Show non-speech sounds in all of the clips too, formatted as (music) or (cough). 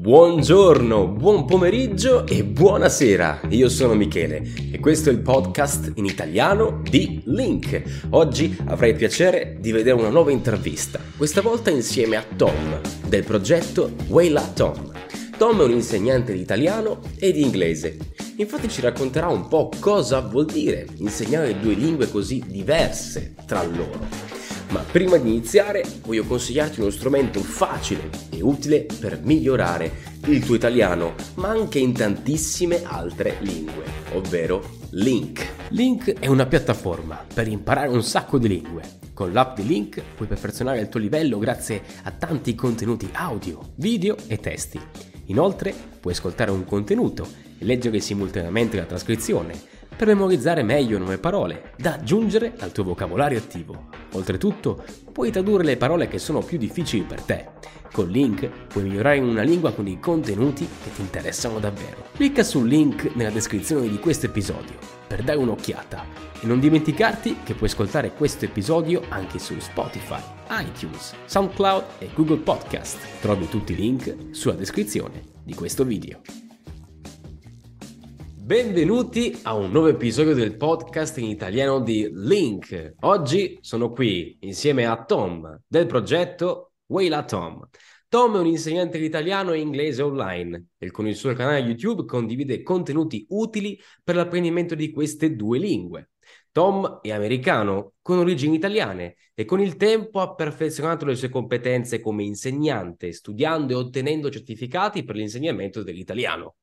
Buongiorno, buon pomeriggio e buonasera. Io sono Michele e questo è il podcast in italiano di Link. Oggi avrei il piacere di vedere una nuova intervista, questa volta insieme a Tom del progetto Wayla Tom. Tom è un insegnante di italiano e di inglese. Infatti ci racconterà un po' cosa vuol dire insegnare due lingue così diverse tra loro. Ma prima di iniziare voglio consigliarti uno strumento facile e utile per migliorare il tuo italiano, ma anche in tantissime altre lingue, ovvero Link. Link è una piattaforma per imparare un sacco di lingue. Con l'app di Link puoi perfezionare il tuo livello grazie a tanti contenuti audio, video e testi. Inoltre puoi ascoltare un contenuto e leggere simultaneamente la trascrizione per memorizzare meglio nuove parole da aggiungere al tuo vocabolario attivo. Oltretutto, puoi tradurre le parole che sono più difficili per te. Con Link puoi migliorare in una lingua con i contenuti che ti interessano davvero. Clicca sul link nella descrizione di questo episodio per dare un'occhiata e non dimenticarti che puoi ascoltare questo episodio anche su Spotify, iTunes, SoundCloud e Google Podcast. Trovi tutti i link sulla descrizione di questo video. Benvenuti a un nuovo episodio del podcast in italiano di Link. Oggi sono qui insieme a Tom del progetto Wayla Tom. Tom è un insegnante di italiano e inglese online e con il suo canale YouTube condivide contenuti utili per l'apprendimento di queste due lingue. Tom è americano con origini italiane e con il tempo ha perfezionato le sue competenze come insegnante, studiando e ottenendo certificati per l'insegnamento dell'italiano.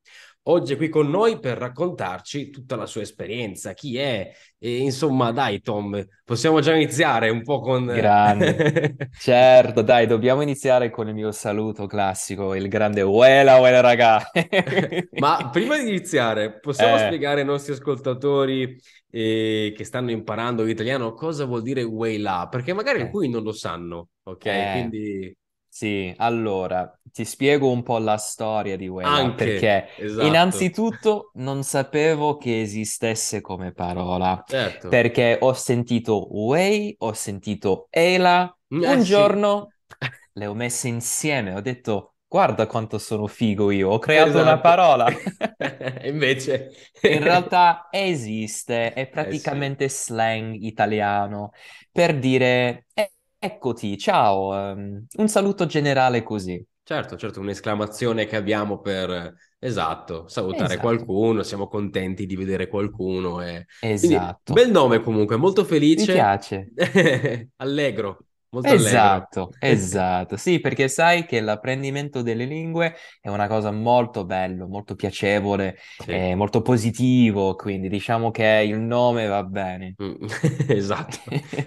Oggi è qui con noi per raccontarci tutta la sua esperienza, chi è, e insomma, dai Tom, possiamo già iniziare un po' con... Grande, (laughs) certo, dai, dobbiamo iniziare con il mio saluto classico, il grande uela, uela raga. (laughs) Ma prima di iniziare, possiamo eh. spiegare ai nostri ascoltatori eh, che stanno imparando l'italiano cosa vuol dire uela? Perché magari eh. alcuni non lo sanno, ok? Eh. Quindi... Sì, allora ti spiego un po' la storia di Wayla Anche, perché esatto. innanzitutto non sapevo che esistesse come parola certo. perché ho sentito Way, ho sentito Ela, Eh, un sì. giorno le ho messe insieme, ho detto guarda quanto sono figo io, ho creato una Esatto. parola. (laughs) E Invece... In realtà esiste, è Eh sì. praticamente slang italiano per dire "Eh, eccoti, ciao, ehm, un saluto generale così. Certo, certo, un'esclamazione che abbiamo per, esatto, salutare Esatto. qualcuno, siamo contenti di vedere qualcuno. E... Quindi, Esatto. bel nome comunque, molto Mi felice, piace. (laughs) allegro, molto allegro. Esatto, esatto. Sì, perché sai che l'apprendimento delle lingue è una cosa molto bello, molto piacevole, Sì. eh, molto positivo, quindi diciamo che il nome va bene. Mm, (laughs) Esatto,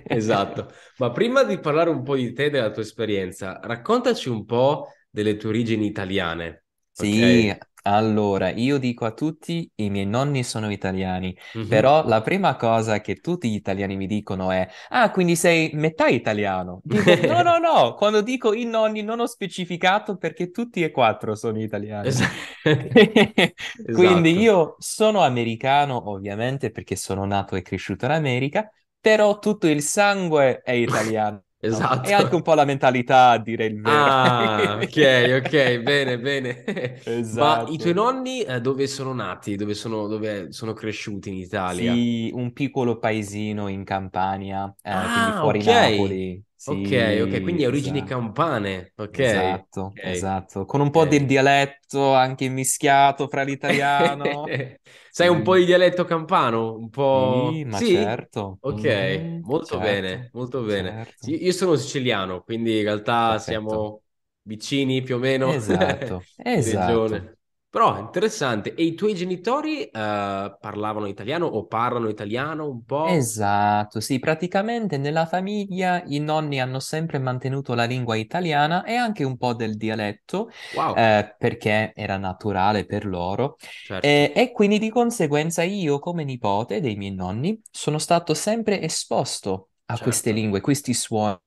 esatto. Ma prima di parlare un po' di te e della tua esperienza, raccontaci un po' delle tue origini italiane, Sì, ok? Allora io dico a tutti, i miei nonni sono italiani, Mhm. però la prima cosa che tutti gli italiani mi dicono è, ah, quindi sei metà italiano. Dico, no, no, (laughs) no, quando dico i nonni non ho specificato perché tutti e quattro sono italiani. Es- (laughs) Quindi Esatto. io sono americano, ovviamente, perché sono nato e cresciuto in America, però tutto il sangue è italiano. Esatto. E anche un po' la mentalità, a dire il vero. Ah, (laughs) ok, ok, bene, bene. Ma Esatto. i tuoi nonni eh, dove sono nati? Dove sono, dove sono cresciuti in Italia? Sì, un piccolo paesino in Campania, eh, quindi Ah, fuori ok. Napoli. Ok, ok, quindi Sì, origini esatto. campane. Ok, Esatto, ok, esatto. Con un po' ok. del dialetto anche mischiato fra l'italiano. (laughs) Sai un po' Sì. di dialetto campano? Un po'... Sì, ma Sì? certo. Ok, Mm, molto certo, bene, molto bene. certo. Sì, io sono siciliano, quindi in realtà Perfetto. siamo vicini più o meno Esatto, (laughs) esatto. Però interessante. E i tuoi genitori eh, parlavano italiano o parlano italiano un po'? Esatto, sì, praticamente nella famiglia i nonni hanno sempre mantenuto la lingua italiana e anche un po' del dialetto, Wow, eh, perché era naturale per loro. certo. E, e quindi di conseguenza io, come nipote dei miei nonni, sono stato sempre esposto a queste Certo. lingue, questi suoni.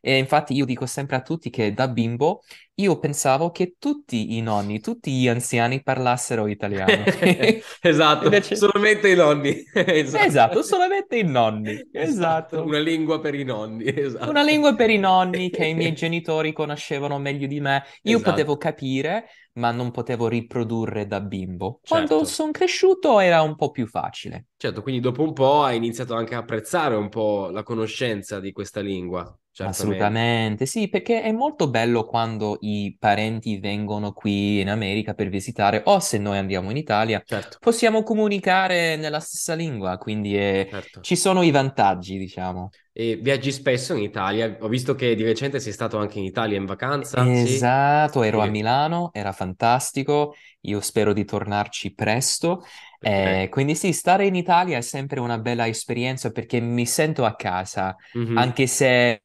E infatti io dico sempre a tutti che da bimbo io pensavo che tutti i nonni, tutti gli anziani parlassero italiano. (laughs) esatto, Invece... solamente i nonni. esatto. esatto. solamente i nonni. (laughs) Esatto. esatto. Una lingua per i nonni. Esatto. Una lingua per i nonni che i miei (laughs) genitori conoscevano meglio di me. Io esatto. potevo capire, ma non potevo riprodurre da bimbo. Quando certo. sono cresciuto era un po' più facile. Certo, quindi dopo un po' hai iniziato anche a apprezzare un po' la conoscenza di questa lingua. Certamente. Assolutamente, sì, perché è molto bello quando i parenti vengono qui in America per visitare o se noi andiamo in Italia, certo. possiamo comunicare nella stessa lingua, quindi è... certo. ci sono i vantaggi, diciamo. E viaggi spesso in Italia, ho visto che di recente sei stato anche in Italia in vacanza. Esatto, sì? ero sì. a Milano, era fantastico, io spero di tornarci presto. Okay. Eh, quindi sì, stare in Italia è sempre una bella esperienza perché mi sento a casa, mm-hmm. anche se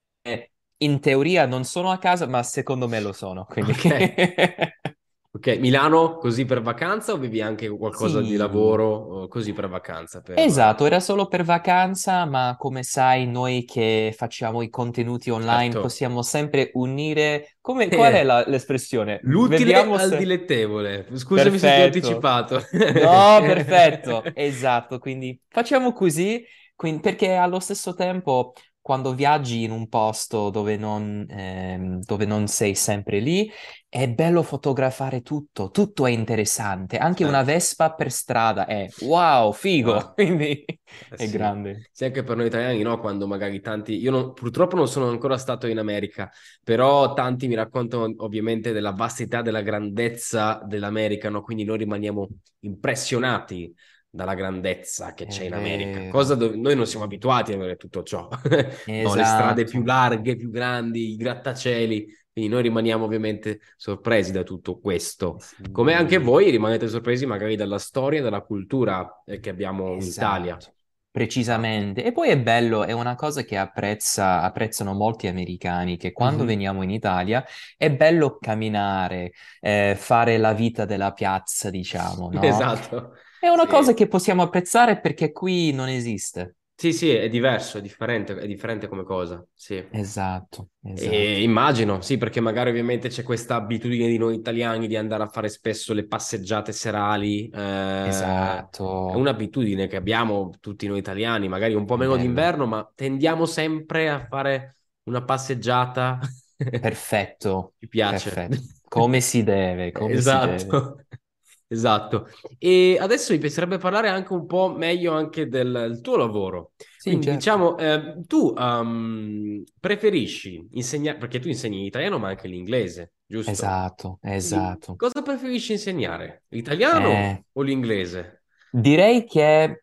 in teoria non sono a casa, ma secondo me lo sono. Quindi... Ok, (laughs) okay. Milano così per vacanza o vivi anche qualcosa sì. di lavoro così per vacanza? Per... Esatto, era solo per vacanza, ma come sai noi che facciamo i contenuti online certo. possiamo sempre unire... Come... Eh. Qual è la, l'espressione? L'utile Vediamo al se... dilettevole. Scusami perfetto. se ti ho anticipato. No, (laughs) perfetto, esatto. Quindi facciamo così, perché allo stesso tempo quando viaggi in un posto dove non, ehm, dove non, sei sempre lì, è bello fotografare tutto, tutto è interessante. Anche certo. una Vespa per strada è wow, figo, wow. (laughs) quindi eh è sì. grande. Sì, anche per noi italiani, no? Quando magari tanti... Io non... purtroppo non sono ancora stato in America, però tanti mi raccontano ovviamente della vastità, della grandezza dell'America, no? Quindi noi rimaniamo impressionati dalla grandezza che c'è in America, cosa dove noi non siamo abituati a avere tutto ciò. Esatto. (laughs) no, le strade più esatto. larghe, più grandi, i grattacieli, quindi noi rimaniamo ovviamente sorpresi da tutto questo. Sì. Come anche voi rimanete sorpresi magari dalla storia e dalla cultura eh, che abbiamo esatto. in Italia. Precisamente. E poi è bello, è una cosa che apprezza, apprezzano molti americani, che quando mm-hmm. veniamo in Italia è bello camminare, eh, fare la vita della piazza, diciamo, no? (laughs) Esatto. È una sì. cosa che possiamo apprezzare perché qui non esiste. Sì, sì, è diverso, è differente, è differente come cosa, sì. Esatto, esatto. Immagino, sì, perché magari ovviamente c'è questa abitudine di noi italiani di andare a fare spesso le passeggiate serali. Eh, esatto. È un'abitudine che abbiamo tutti noi italiani, magari un po' meno Bello. d'inverno, ma tendiamo sempre a fare una passeggiata. (laughs) Perfetto. Ci piace. Perfetto. Come si deve, come esatto. si deve. Esatto. E adesso mi piacerebbe parlare anche un po' meglio anche del tuo lavoro. Sì, Quindi certo. diciamo, eh, tu um, preferisci insegnare, perché tu insegni l'italiano ma anche l'inglese, giusto? Esatto, esatto. Quindi cosa preferisci insegnare? L'italiano eh... o l'inglese? Direi che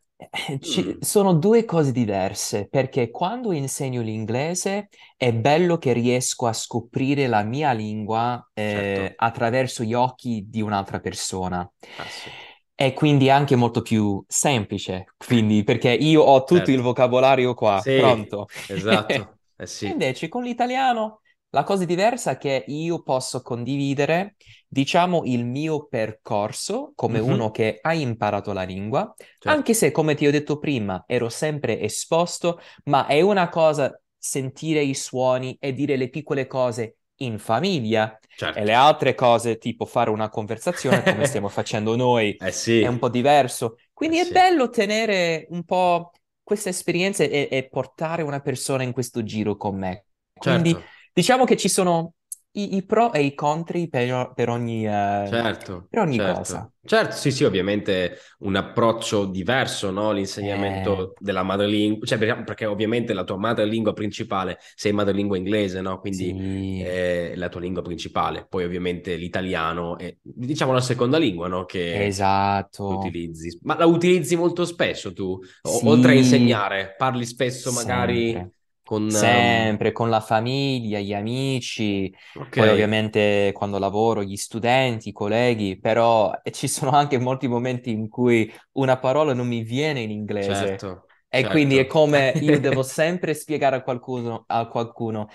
ci, mm. sono due cose diverse perché quando insegno l'inglese è bello che riesco a scoprire la mia lingua eh, certo. attraverso gli occhi di un'altra persona. Ah, sì. E quindi è anche molto più semplice, quindi perché io ho tutto certo. il vocabolario qua, sì, pronto. Esatto. (laughs) Eh sì. Invece con l'italiano la cosa diversa è che io posso condividere, diciamo, il mio percorso come mm-hmm. uno che ha imparato la lingua, certo. anche se, come ti ho detto prima, ero sempre esposto, ma è una cosa sentire i suoni e dire le piccole cose in famiglia certo. e le altre cose, tipo fare una conversazione come stiamo (laughs) facendo noi, eh sì. è un po' diverso. Quindi eh è sì. bello tenere un po' queste esperienze e, e, portare una persona in questo giro con me. Quindi certo Diciamo che ci sono i, i pro e i contri per, per ogni, eh, certo, per ogni certo. cosa. Certo, sì, sì, ovviamente un approccio diverso, no? L'insegnamento eh. della madrelingua, cioè perché ovviamente la tua madrelingua principale sei madrelingua inglese, no? Quindi sì. è la tua lingua principale. Poi ovviamente l'italiano è, diciamo, la seconda lingua, no? Che esatto. utilizzi. Ma la utilizzi molto spesso tu? Sì. Oltre a insegnare, parli spesso magari... Sempre con, Sempre, con la famiglia, gli amici, okay. poi ovviamente quando lavoro, gli studenti, i colleghi, però ci sono anche molti momenti in cui una parola non mi viene in inglese. Certo, e certo. quindi è come io devo (laughs) sempre spiegare a qualcuno, a qualcuno.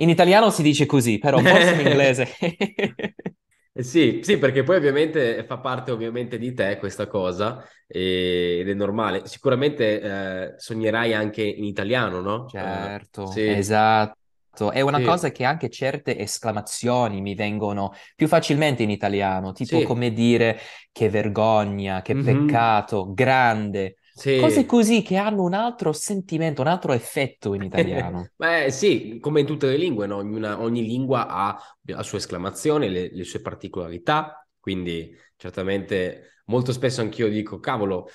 In italiano si dice così, però forse in inglese. (laughs) Eh sì, sì, perché poi ovviamente fa parte ovviamente di te questa cosa e- ed è normale. Sicuramente eh, sognerai anche in italiano, no? Certo, Eh, sì. esatto. È una Sì, cosa che anche certe esclamazioni mi vengono più facilmente in italiano, tipo sì. come dire che vergogna, che Mhm. peccato, grande, cose Sì. così che hanno un altro sentimento, un altro effetto in (laughs) italiano. Beh, sì, come in tutte le lingue, no? Ognuna- ogni lingua ha la sua esclamazione, le, le sue particolarità, quindi certamente molto spesso anch'io dico, cavolo,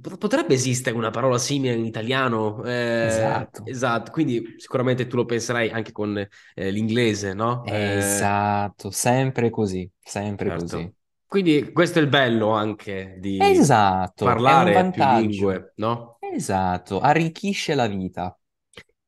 pot- potrebbe esistere una parola simile in italiano? Eh, Esatto, esatto, quindi sicuramente tu lo penserai anche con eh, l'inglese, no? Eh, esatto, sempre così, sempre così. Quindi questo è il bello anche di Esatto, parlare più lingue, no? Esatto, arricchisce la vita.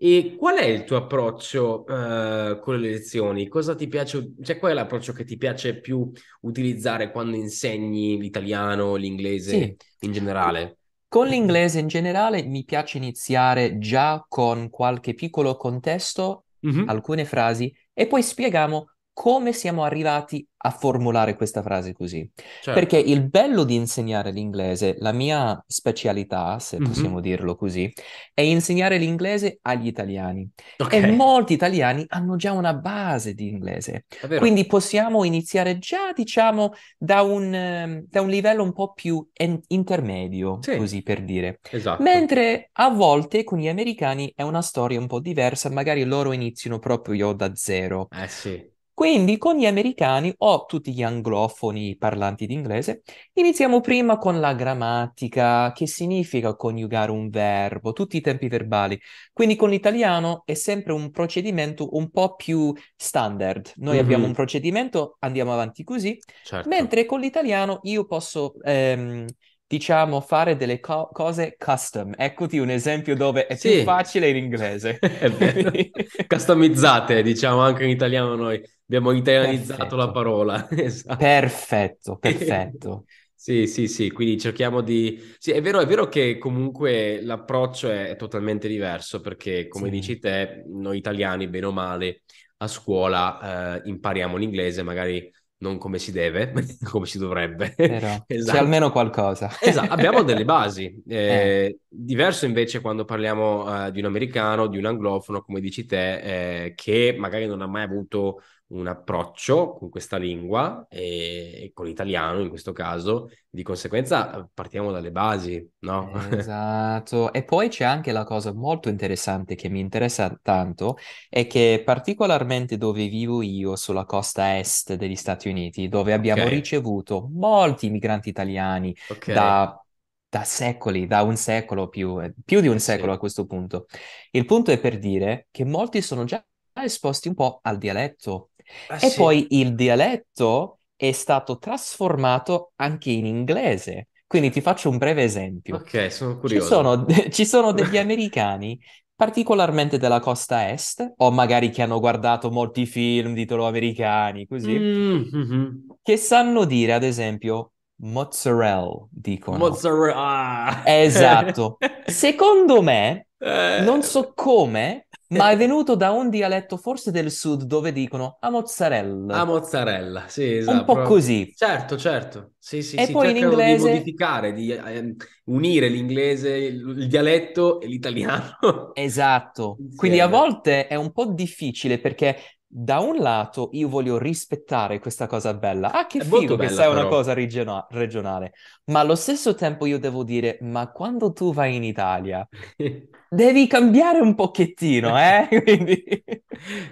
E qual è il tuo approccio eh, con le lezioni? Cosa ti piace, cioè qual è l'approccio che ti piace più utilizzare quando insegni l'italiano, l'inglese Sì, in generale? con l'inglese in generale mi piace iniziare già con qualche piccolo contesto, Mhm, alcune frasi, e poi spieghiamo come siamo arrivati a formulare questa frase così. Perché certo. il bello di insegnare l'inglese, la mia specialità, se possiamo Mhm, dirlo così, è insegnare l'inglese agli italiani. Ok, E molti italiani hanno già una base di inglese. Quindi possiamo iniziare già, diciamo, da un, ehm, da un livello un po' più en- intermedio, Sì, così per dire. esatto. Mentre a volte con gli americani è una storia un po' diversa, magari loro iniziano proprio da zero. Eh sì. Quindi con gli americani o tutti gli anglofoni parlanti di inglese iniziamo prima con la grammatica, che significa coniugare un verbo, tutti i tempi verbali. Quindi con l'italiano è sempre un procedimento un po' più standard. Noi abbiamo un procedimento, andiamo avanti così, certo. mentre con l'italiano io posso, ehm, diciamo, fare delle co- cose custom. Eccoti un esempio dove è più Sì, facile in inglese. (laughs) (laughs) Customizzate, diciamo anche in italiano noi abbiamo italianizzato la Perfetto, parola. (laughs) Esatto. perfetto, perfetto. Sì, sì, sì, quindi cerchiamo di... Sì, è vero, è vero che comunque l'approccio è, è totalmente diverso perché, come Sì, dici te, noi italiani, bene o male, a scuola eh, impariamo l'inglese, magari non come si deve, (laughs) come si dovrebbe. però (laughs) c'è Esatto. almeno qualcosa. Esatto, abbiamo delle (laughs) basi. Eh, Eh, diverso invece quando parliamo eh, di un americano, di un anglofono, come dici te, eh, che magari non ha mai avuto un approccio con questa lingua e, con l'italiano in questo caso, di conseguenza eh, partiamo dalle basi, no? (laughs) esatto. E poi c'è anche la cosa molto interessante che mi interessa tanto, è che particolarmente dove vivo io, sulla costa est degli Stati Uniti, dove abbiamo ricevuto molti migranti italiani ok, da, da secoli, da un secolo più, eh, più di un secolo a sì, questo punto. Il punto è per dire che molti sono già esposti un po' al dialetto. Eh E sì, poi il dialetto è stato trasformato anche in inglese. Quindi ti faccio un breve esempio. ok, sono Ci curioso. sono, (laughs) ci sono degli (laughs) americani, particolarmente della costa est, o magari che hanno guardato molti film di italo-americani, così, Mm, mhm. che sanno dire, ad esempio, mozzarella, dicono. Mozzarella. Esatto. (laughs) Secondo me, non Eh, so come, ma è venuto da un dialetto forse del sud dove dicono a mozzarella. mozzarella, sì, Un esatto. po' però- così. Certo, certo. Sì, sì, E sì, poi in cercano di inglese, modificare, di ehm, unire l'inglese, il, il dialetto e l'italiano esatto. (laughs) Quindi a volte è un po' difficile perché da un lato io voglio rispettare questa cosa bella. Ah, che È figo che bella, sei una però. cosa regiona- regionale. Ma allo stesso tempo io devo dire, ma quando tu vai in Italia, (laughs) devi cambiare un pochettino, eh? (laughs) Quindi...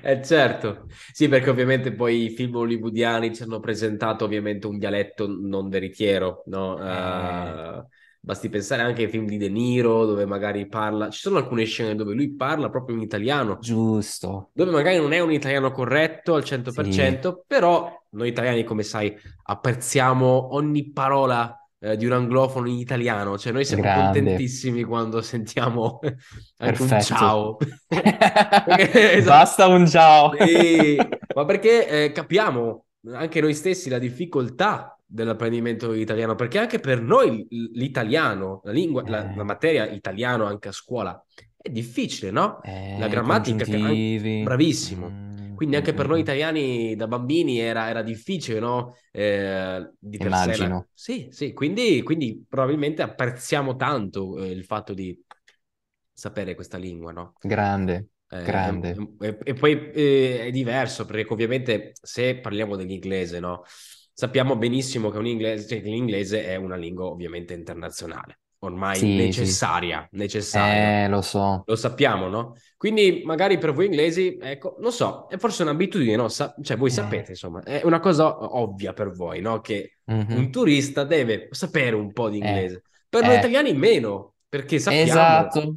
Eh certo, sì, perché ovviamente poi i film hollywoodiani ci hanno presentato ovviamente un dialetto non veritiero, no? Eh, Eh, basti pensare anche ai film di De Niro, dove magari parla, ci sono alcune scene dove lui parla proprio in italiano, giusto. dove magari non è un italiano corretto al Sì, 100%, però noi italiani, come sai, apprezziamo ogni parola eh, di un anglofono in italiano, cioè noi siamo grande. contentissimi quando sentiamo (laughs) anche un ciao. (laughs) Perché- esatto. Basta un ciao. Sì, ma perché eh, capiamo anche noi stessi la difficoltà dell'apprendimento dell'italiano, perché anche per noi l'italiano, la lingua, la, la Eh, materia italiano anche a scuola è difficile, no? La eh, grammatica, che an- congiuntivi. bravissimo. Mm, Quindi mm, anche per mm, noi mm. italiani da bambini era, era difficile, no? Eh, di la- Immagino. Sì, sì, quindi, quindi probabilmente apprezziamo tanto eh, il fatto di sapere questa lingua, no? Grande. Eh, Grande. E, e poi eh, è diverso perché ovviamente se parliamo dell'inglese, no? Sappiamo benissimo che, un inglese, cioè, che l'inglese è una lingua ovviamente internazionale ormai sì, necessaria, sì. necessaria. Eh, lo so. Lo sappiamo, no? Quindi magari per voi inglesi, ecco, non so, è forse un'abitudine, no? Sa- cioè voi eh. sapete, insomma, è una cosa ovvia per voi, no? Che mm-hmm. un turista deve sapere un po' di eh. inglese. Eh. Per noi eh. italiani meno, perché sappiamo... Esatto.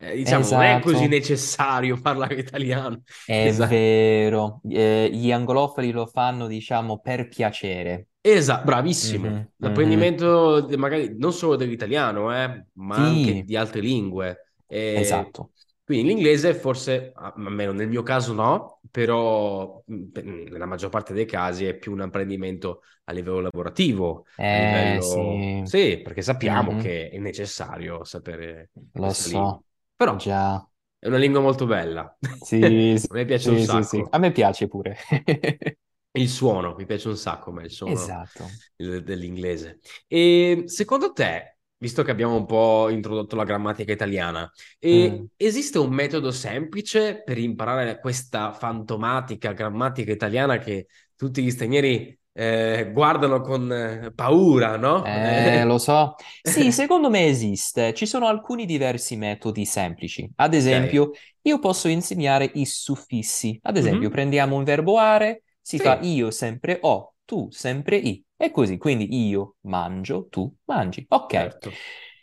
Eh, diciamo, esatto. non è così esatto. necessario (laughs) parlare italiano. È esatto. vero, eh, gli anglofoni lo fanno, diciamo, per piacere. Esatto, bravissimo. Mm-hmm, L'apprendimento mm-hmm. magari non solo dell'italiano, eh, ma sì. anche di altre lingue. E esatto. Quindi l'inglese forse, almeno nel mio caso no, però nella maggior parte dei casi è più un apprendimento a livello lavorativo. Eh, a livello... Sì. sì. perché sappiamo mm-hmm. che è necessario sapere. Lo so. Lingua. Però Già. è una lingua molto bella. Sì, (laughs) a me piace sì, un sacco. Sì, a me piace pure. (laughs) Il suono, mi piace un sacco, ma il suono esatto. dell'inglese. E secondo te, visto che abbiamo un po' introdotto la grammatica italiana, mm. esiste un metodo semplice per imparare questa fantomatica grammatica italiana che tutti gli stranieri eh, guardano con eh, paura, no? Eh, lo so. Sì, (laughs) secondo me esiste. Ci sono alcuni diversi metodi semplici. Ad esempio, okay. io posso insegnare i suffissi. Ad esempio, mm-hmm. prendiamo un verbo are si sì. fa io sempre ho, tu sempre i. E così, quindi io mangio, tu mangi. Ok. Certo.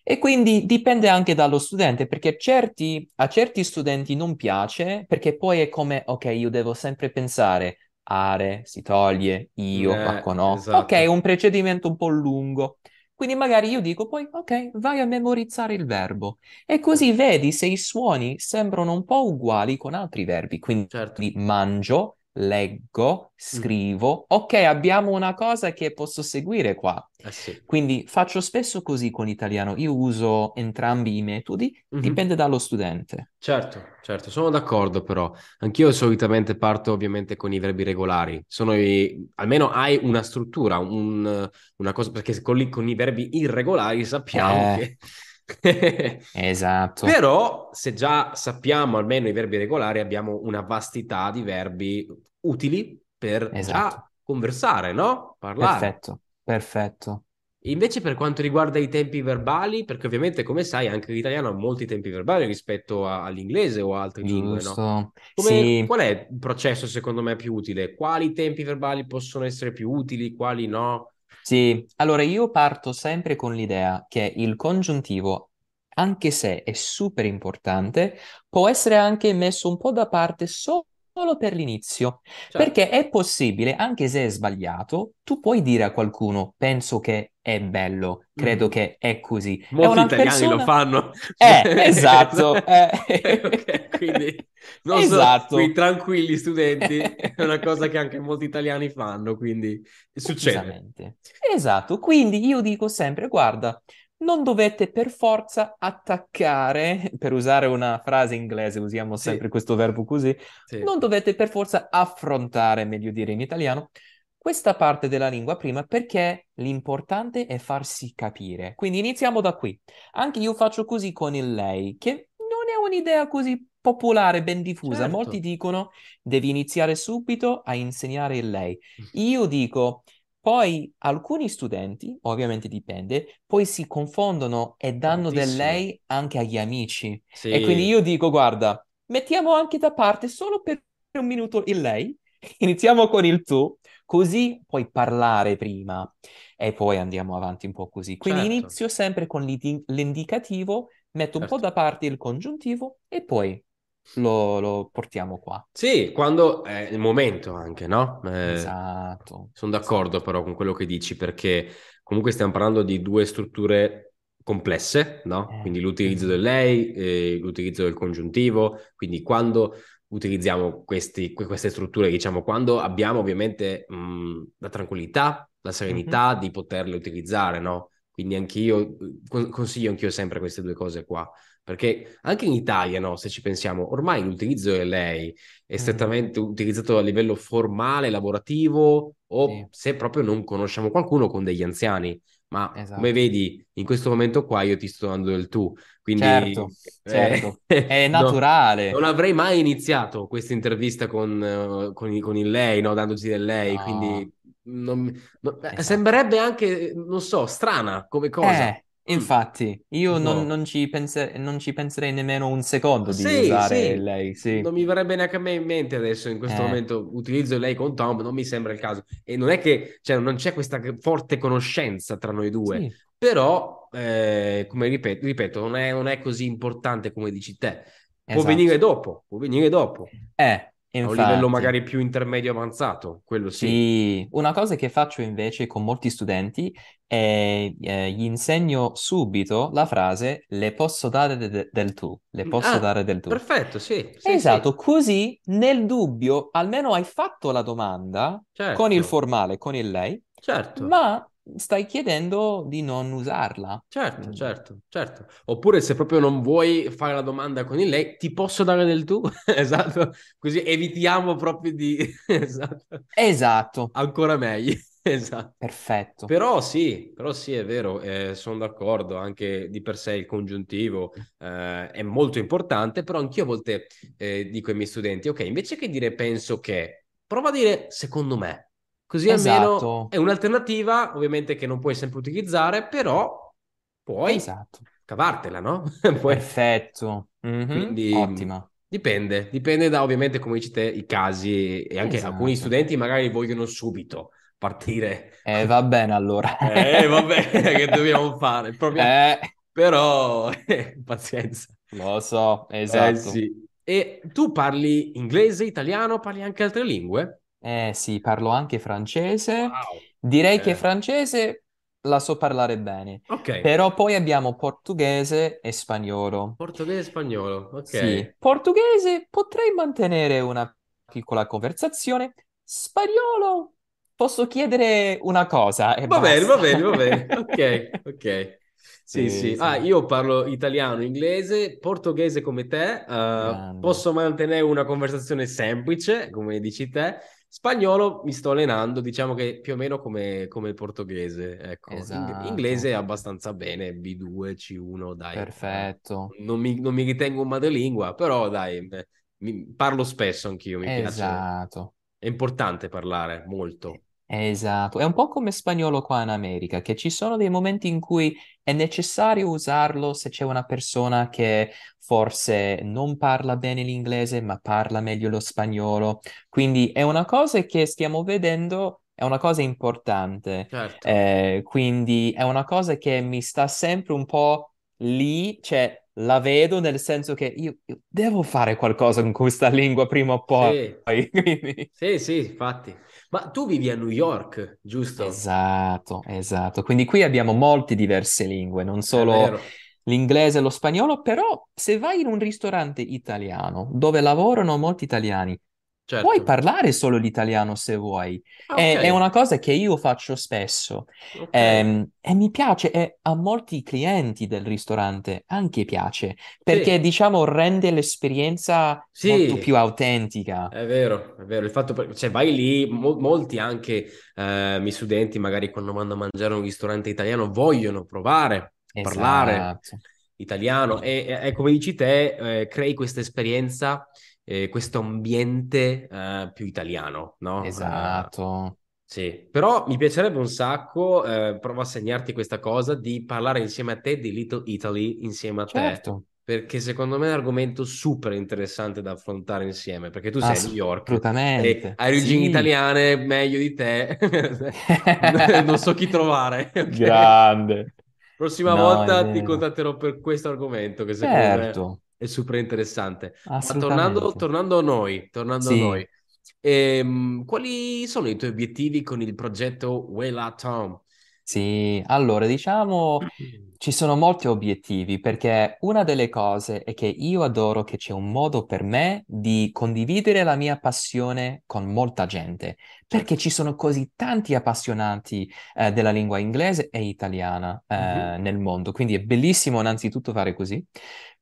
E quindi dipende anche dallo studente, perché certi, a certi studenti non piace, perché poi è come, ok, io devo sempre pensare, are, si toglie, io, eh, ma con o. Esatto. Ok, un procedimento un po' lungo. Quindi magari io dico poi, ok, vai a memorizzare il verbo. E così vedi se i suoni sembrano un po' uguali con altri verbi. Quindi certo. mangio, leggo, scrivo, ok, abbiamo una cosa che posso seguire qua. Eh sì. Quindi faccio spesso così con l'italiano, io uso entrambi i metodi, mm-hmm. dipende dallo studente. Certo, certo, sono d'accordo però. Anch'io solitamente parto ovviamente con i verbi regolari, sono i... almeno hai una struttura, un... una cosa, perché con, con, i verbi irregolari sappiamo eh. che (laughs) esatto. Però se già sappiamo almeno i verbi regolari, abbiamo una vastità di verbi utili per esatto. conversare, no? Parlare. Perfetto, perfetto. Invece per quanto riguarda i tempi verbali, perché ovviamente come sai anche l'italiano ha molti tempi verbali rispetto a, all'inglese o a altre lingue, no? Come, sì. Qual è il processo secondo me più utile? Quali tempi verbali possono essere più utili, quali no? Sì, allora io parto sempre con l'idea che il congiuntivo, anche se è super importante, può essere anche messo un po' da parte solo per l'inizio, certo. perché è possibile, anche se è sbagliato, tu puoi dire a qualcuno, penso che è bello, credo mm. che è così. Molti è italiani persona... lo fanno. Eh, (laughs) esatto. (laughs) eh. okay, quindi non esatto. so, quei tranquilli studenti, è una cosa che anche molti italiani fanno, quindi succede. Esatto, quindi io dico sempre, guarda, non dovete per forza attaccare, per usare una frase inglese, usiamo sempre sì. questo verbo così, sì. non dovete per forza affrontare, meglio dire in italiano, questa parte della lingua prima perché l'importante è farsi capire. Quindi iniziamo da qui. Anche io faccio così con il lei, che non è un'idea così popolare, ben diffusa. Certo. Molti dicono devi iniziare subito a insegnare il lei. Io dico poi alcuni studenti, ovviamente dipende, poi si confondono e danno Tantissimo. del lei anche agli amici. Sì. E quindi io dico, guarda, mettiamo anche da parte solo per un minuto il lei, (laughs) iniziamo con il tu, così puoi parlare prima e poi andiamo avanti un po' così. Quindi certo. inizio sempre con l'indicativo, metto un po' certo. da parte il congiuntivo e poi lo, lo, portiamo qua. Sì, quando è il momento anche, no? Eh, esatto. Sono d'accordo però con quello che dici perché comunque stiamo parlando di due strutture complesse, no? Eh. Quindi l'utilizzo del lei, eh, l'utilizzo del congiuntivo, quindi quando utilizziamo questi, queste strutture, diciamo, quando abbiamo ovviamente mh, la tranquillità, la serenità mm-hmm. di poterle utilizzare, no? quindi anch'io consiglio anch'io sempre queste due cose qua. Perché anche in Italia, no, se ci pensiamo, ormai l'utilizzo è lei è strettamente mm. utilizzato a livello formale, lavorativo o sì. se proprio non conosciamo qualcuno con degli anziani. Ma esatto. come vedi, in questo momento qua io ti sto dando del tu. Quindi certo, eh, certo. (laughs) è naturale. No, non avrei mai iniziato questa intervista con, uh, con, con il lei, no, dandoci del lei. No. Quindi non, non, esatto. sembrerebbe anche, non so, strana come cosa. Eh. Infatti, io no. non, non, ci penser- non, ci penserei nemmeno un secondo di sì, usare sì. lei. Sì. Non mi verrebbe neanche a me in mente adesso, in questo eh. momento, utilizzo lei con Tom, non mi sembra il caso. E non è che cioè, non c'è questa forte conoscenza tra noi due, sì. però, eh, come ripeto, ripeto non, è, non, è, così importante come dici te. Può esatto. venire dopo, può venire dopo. Eh, Infatti. A un livello magari più intermedio avanzato, quello sì. Sì, una cosa che faccio invece con molti studenti è eh, gli insegno subito la frase le posso dare de- de- del tu, le posso ah, dare del tu. Perfetto, sì. sì esatto, sì. così nel dubbio almeno hai fatto la domanda certo. con il formale, con il lei, certo. ma stai chiedendo di non usarla. Certo, mm. certo, certo. Oppure se proprio non vuoi fare la domanda con il lei, ti posso dare del tu? (laughs) esatto, così evitiamo proprio di... (laughs) esatto. Esatto. Ancora meglio. (laughs) Esatto. Perfetto. Però sì, però sì, è vero, eh, sono d'accordo, anche di per sé il congiuntivo eh, è molto importante, però anch'io a volte eh, dico ai miei studenti, ok, invece che dire penso che, prova a dire secondo me. Così esatto. almeno è un'alternativa, ovviamente che non puoi sempre utilizzare, però puoi esatto. cavartela, no? (laughs) puoi... Perfetto. Mm-hmm. Quindi, Ottima. Dipende, dipende da ovviamente, come dici te, i casi e anche esatto. alcuni studenti magari vogliono subito partire. Eh, va bene allora. (laughs) eh, va bene, (laughs) che dobbiamo fare? Proprio... Eh. Però, eh, pazienza. Lo so, esatto. Eh, sì. E tu parli inglese, italiano, parli anche altre lingue? Eh sì, parlo anche francese. Wow. Direi eh. che francese la so parlare bene. Ok. Però poi abbiamo portoghese e spagnolo. Portoghese e spagnolo, ok. Sì, portoghese potrei mantenere una piccola conversazione. Spagnolo posso chiedere una cosa e Va basta. bene, va bene, va (laughs) bene. Ok, ok. Sì, sì, sì. Ah, io parlo italiano, inglese, portoghese come te. Uh, posso mantenere una conversazione semplice, come dici te. Spagnolo mi sto allenando, diciamo che più o meno come, come il portoghese. Ecco. Esatto. Inglese abbastanza bene, B2, C1, dai. Perfetto. Non mi, non mi ritengo un madrelingua, però dai, mi, parlo spesso anch'io, mi esatto. piace. È importante parlare, molto. Esatto, è un po' come spagnolo qua in America, che ci sono dei momenti in cui è necessario usarlo se c'è una persona che forse non parla bene l'inglese, ma parla meglio lo spagnolo. Quindi è una cosa che stiamo vedendo, è una cosa importante. Certo. Eh, quindi è una cosa che mi sta sempre un po' lì, cioè la vedo nel senso che io, io devo fare qualcosa con questa lingua prima o poi. (laughs) Sì, sì, sì, infatti. Ma tu vivi a New York, giusto? Esatto, esatto. Quindi qui abbiamo molte diverse lingue, non solo l'inglese e lo spagnolo, però se vai in un ristorante italiano dove lavorano molti italiani, Certo. Puoi parlare solo l'italiano se vuoi. Ah, è, è, una cosa che io faccio spesso. Okay. Ehm, e mi piace, e a molti clienti del ristorante anche piace, perché sì. diciamo rende l'esperienza sì. molto più autentica. È vero, è vero. Il fatto, cioè vai lì, mo- molti anche eh, miei studenti magari quando vanno a mangiare in un ristorante italiano vogliono provare a esatto. parlare italiano e, e, e, come dici te, eh, crei questa esperienza eh, questo ambiente uh, più italiano, no? Esatto. Uh, sì, però mi piacerebbe un sacco, eh, provo a segnarti questa cosa, di parlare insieme a te di Little Italy insieme a certo. te. Perché secondo me è un argomento super interessante da affrontare insieme, perché tu sei a New York assolutamente. hai origini sì. italiane meglio di te, (laughs) (laughs) non so chi trovare. Okay? Grande. Prossima no, volta ti contatterò per questo argomento che secondo certo. me è super interessante. Ma tornando, tornando, a noi, tornando sì. a noi ehm, quali sono i tuoi obiettivi con il progetto Wella Tom? Sì, allora diciamo (clears throat) ci sono molti obiettivi perché una delle cose è che io adoro che c'è un modo per me di condividere la mia passione con molta gente, perché ci sono così tanti appassionati eh, della lingua inglese e italiana eh, nel mondo, quindi è bellissimo innanzitutto fare così.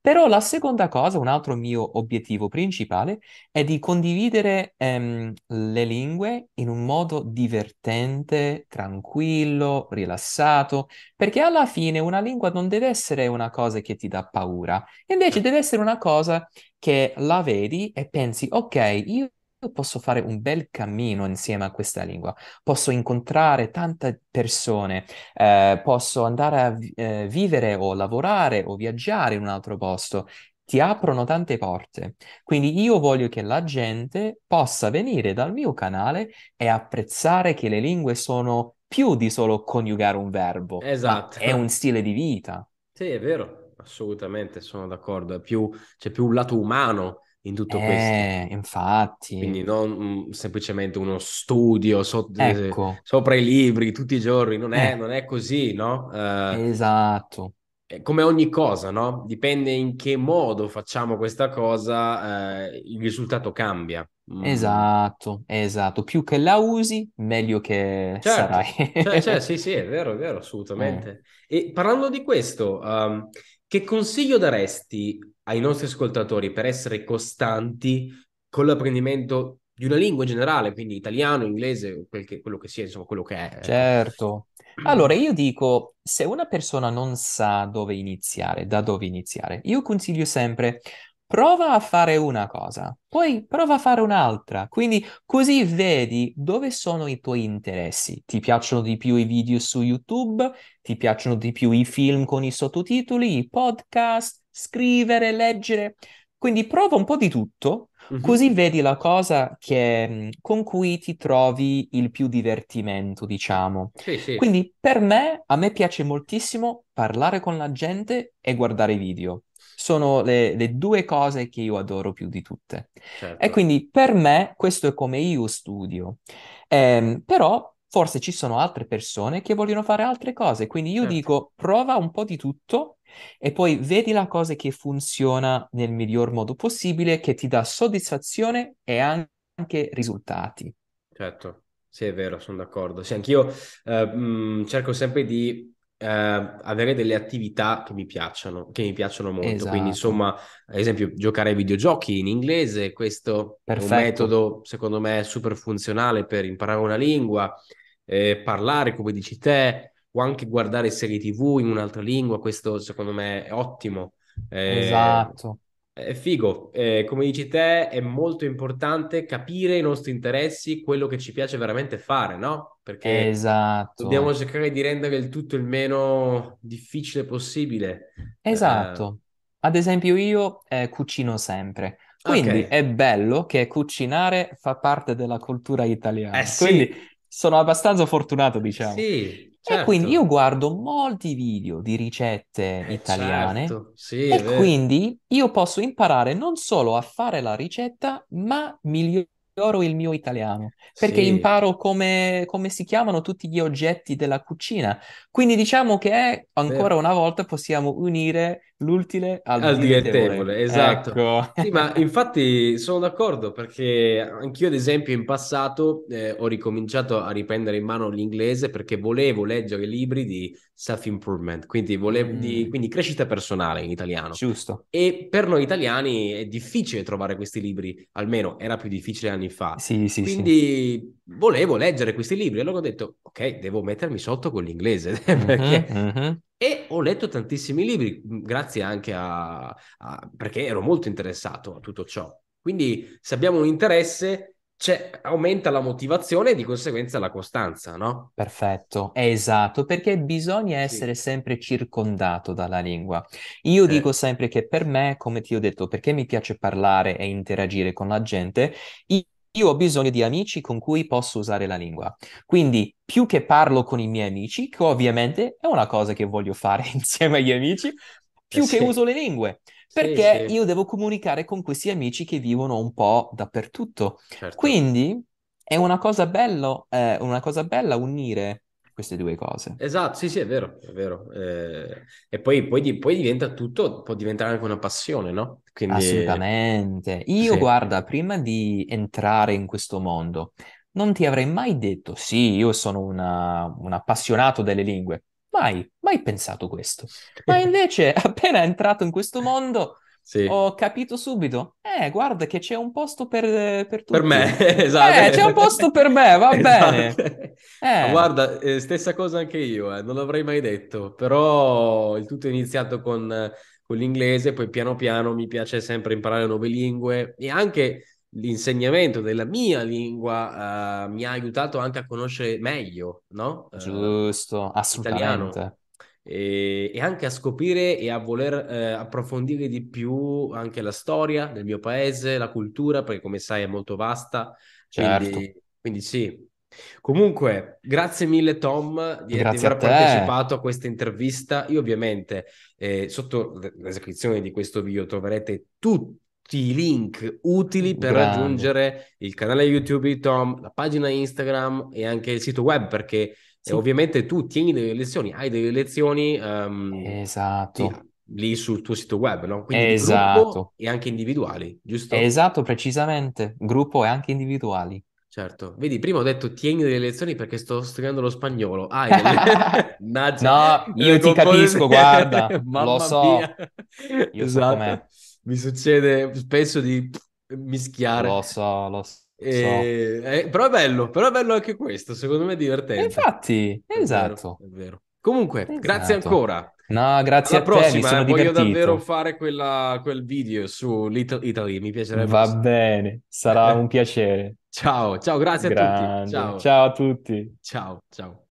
Però la seconda cosa, un altro mio obiettivo principale è di condividere ehm, le lingue in un modo divertente, tranquillo, rilassato, perché alla fine una lingua non deve essere una cosa che ti dà paura, invece Certo. deve essere una cosa che la vedi e pensi, ok, io posso fare un bel cammino insieme a questa lingua, posso incontrare tante persone, eh, posso andare a eh, vivere o lavorare o viaggiare in un altro posto. Ti aprono tante porte. Quindi io voglio che la gente possa venire dal mio canale e apprezzare che le lingue sono più di solo coniugare un verbo, ma è un Esatto. stile di vita. Sì, è vero, assolutamente sono d'accordo. È più, c'è più un lato umano in tutto questo. Eh, infatti, Quindi non mm, semplicemente uno studio so- eh, ecco, sopra i libri tutti i giorni, non è, eh, non è così, no? Eh, esatto, come ogni cosa, no? Dipende in che modo facciamo questa cosa, eh, il risultato cambia. Mm, esatto, esatto. Più che la usi, meglio che sarai. certo, cioè, cioè, (laughs) sì, sì, è vero, è vero, Eh. assolutamente. E parlando di questo, um, che consiglio daresti ai nostri ascoltatori per essere costanti con l'apprendimento di una lingua in generale, quindi italiano, inglese, quel che- quello che sia, insomma, quello che è. Certo. Allora, io dico, se una persona non sa dove iniziare, da dove iniziare, io consiglio sempre, prova a fare una cosa, poi prova a fare un'altra, quindi così vedi dove sono i tuoi interessi. Ti piacciono di più i video su YouTube? Ti piacciono di più i film con i sottotitoli, i podcast, scrivere, leggere? Quindi prova un po' di tutto Così Mhm. vedi la cosa che, mh, con cui ti trovi il più divertimento, diciamo. Sì, sì, Quindi per me, a me piace moltissimo parlare con la gente e guardare video. Sono le, le due cose che io adoro più di tutte. E certo, quindi per me questo è come io studio. Ehm, però forse ci sono altre persone che vogliono fare altre cose, quindi io certo. dico prova un po' di tutto e poi vedi la cosa che funziona nel miglior modo possibile, che ti dà soddisfazione e anche risultati. Certo, sì, è vero, sono d'accordo. Sì, anch'io eh, mh, cerco sempre di eh, avere delle attività che mi piacciono, che mi piacciono molto. Quindi, Esatto, insomma, ad esempio, giocare ai videogiochi in inglese, questo è un perfetto, metodo, secondo me, super funzionale per imparare una lingua, eh, parlare, come dici te, o anche guardare serie TV in un'altra lingua, questo secondo me è ottimo. Eh, esatto, è figo, Eh, come dici te, è molto importante capire i nostri interessi, quello che ci piace veramente fare, no? Perché dobbiamo esatto, cercare di rendere il tutto il meno difficile possibile. Eh, esatto. Ad esempio io eh, cucino sempre, quindi è bello che cucinare fa parte della cultura eh italiana, quindi sì, sono abbastanza fortunato, diciamo. sì, E quindi io certo, guardo molti video di ricette eh italiane certo, sì, e quindi io posso imparare non solo a fare la ricetta, ma miglioro il mio italiano, perché sì, imparo come, come si chiamano tutti gli oggetti della cucina. Quindi diciamo che ancora vero. una volta possiamo unire l'utile al Al dilettevole, esatto. Ecco. Sì, ma infatti sono d'accordo perché anch'io, ad esempio, in passato eh, ho ricominciato a riprendere in mano l'inglese perché volevo leggere libri di self-improvement, quindi, volevo, di, Mm, quindi crescita personale in italiano. giusto. E per noi italiani è difficile trovare questi libri, almeno era più difficile anni fa. Sì, sì, sì. Quindi volevo leggere questi libri e allora ho detto, ok, devo mettermi sotto con l'inglese (laughs) Mhm, perché mhm. e ho letto tantissimi libri, mh, grazie anche a, a- perché ero molto interessato a tutto ciò. Quindi, se abbiamo un interesse, c'è- aumenta la motivazione e di conseguenza la costanza, no? Perfetto, esatto, perché bisogna essere Sì. sempre circondato dalla lingua. Io dico Eh, sempre che per me, come ti ho detto, perché mi piace parlare e interagire con la gente, i- io ho bisogno di amici con cui posso usare la lingua. Quindi, più che parlo con i miei amici, che ovviamente è una cosa che voglio fare (laughs) insieme agli amici, eh più che uso sì, le lingue, sì, perché sì, io devo comunicare con questi amici che vivono un po' dappertutto. certo. Quindi è una cosa bello, eh, una cosa bella unire queste due cose. Esatto, sì, sì, è vero, è vero. Eh, e poi, poi, poi, diventa tutto, può diventare anche una passione, no? Quindi... Assolutamente. Io, sì. guarda, prima di entrare in questo mondo, non ti avrei mai detto, sì, io sono una, un appassionato delle lingue. Mai, mai pensato questo. (laughs) Ma invece, (laughs) appena entrato in questo mondo, sì. ho capito subito, eh, guarda che c'è un posto per, per tutti. Per me, (laughs) esatto. Eh, c'è un posto per me, va esatto. bene. Eh. Guarda, eh, stessa cosa anche io, eh, non l'avrei mai detto, però il tutto è iniziato con, con l'inglese, poi piano piano mi piace sempre imparare nuove lingue e anche l'insegnamento della mia lingua uh, mi ha aiutato anche a conoscere meglio, no? Giusto, uh, assolutamente. Italiano e, e anche a scoprire e a voler eh, approfondire di più anche la storia del mio paese, la cultura, perché come sai è molto vasta. Certo. Quindi, quindi sì. Comunque, grazie mille Tom di, di aver partecipato a questa intervista. Io ovviamente eh, sotto la descrizione di questo video troverete tutti i link utili per Grande. raggiungere il canale YouTube di Tom, la pagina Instagram e anche il sito web perché sì. E ovviamente tu tieni delle lezioni, hai delle lezioni um, esatto. Sì, lì sul tuo sito web, no? Quindi esatto. e anche individuali, giusto? Esatto, precisamente, gruppo e anche individuali. Certo, vedi, prima ho detto tieni delle lezioni perché sto studiando lo spagnolo. Ah, delle... (laughs) no, io ti capisco, guarda, (laughs) lo so. Mia. Io esatto. so com'è. Mi succede spesso di mischiare. Lo so, lo so. E... So. Eh, però è bello, però è bello anche questo, secondo me è divertente. E infatti, è esatto. Vero, è vero. Comunque, esatto. grazie ancora. No, grazie Alla a prossima, te, mi sono eh, voglio davvero fare quella, quel video su Little Italy, mi piacerebbe. Va bene, sarà (laughs) un piacere. Ciao, ciao, grazie Grande. a tutti. Ciao. ciao a tutti. Ciao, ciao.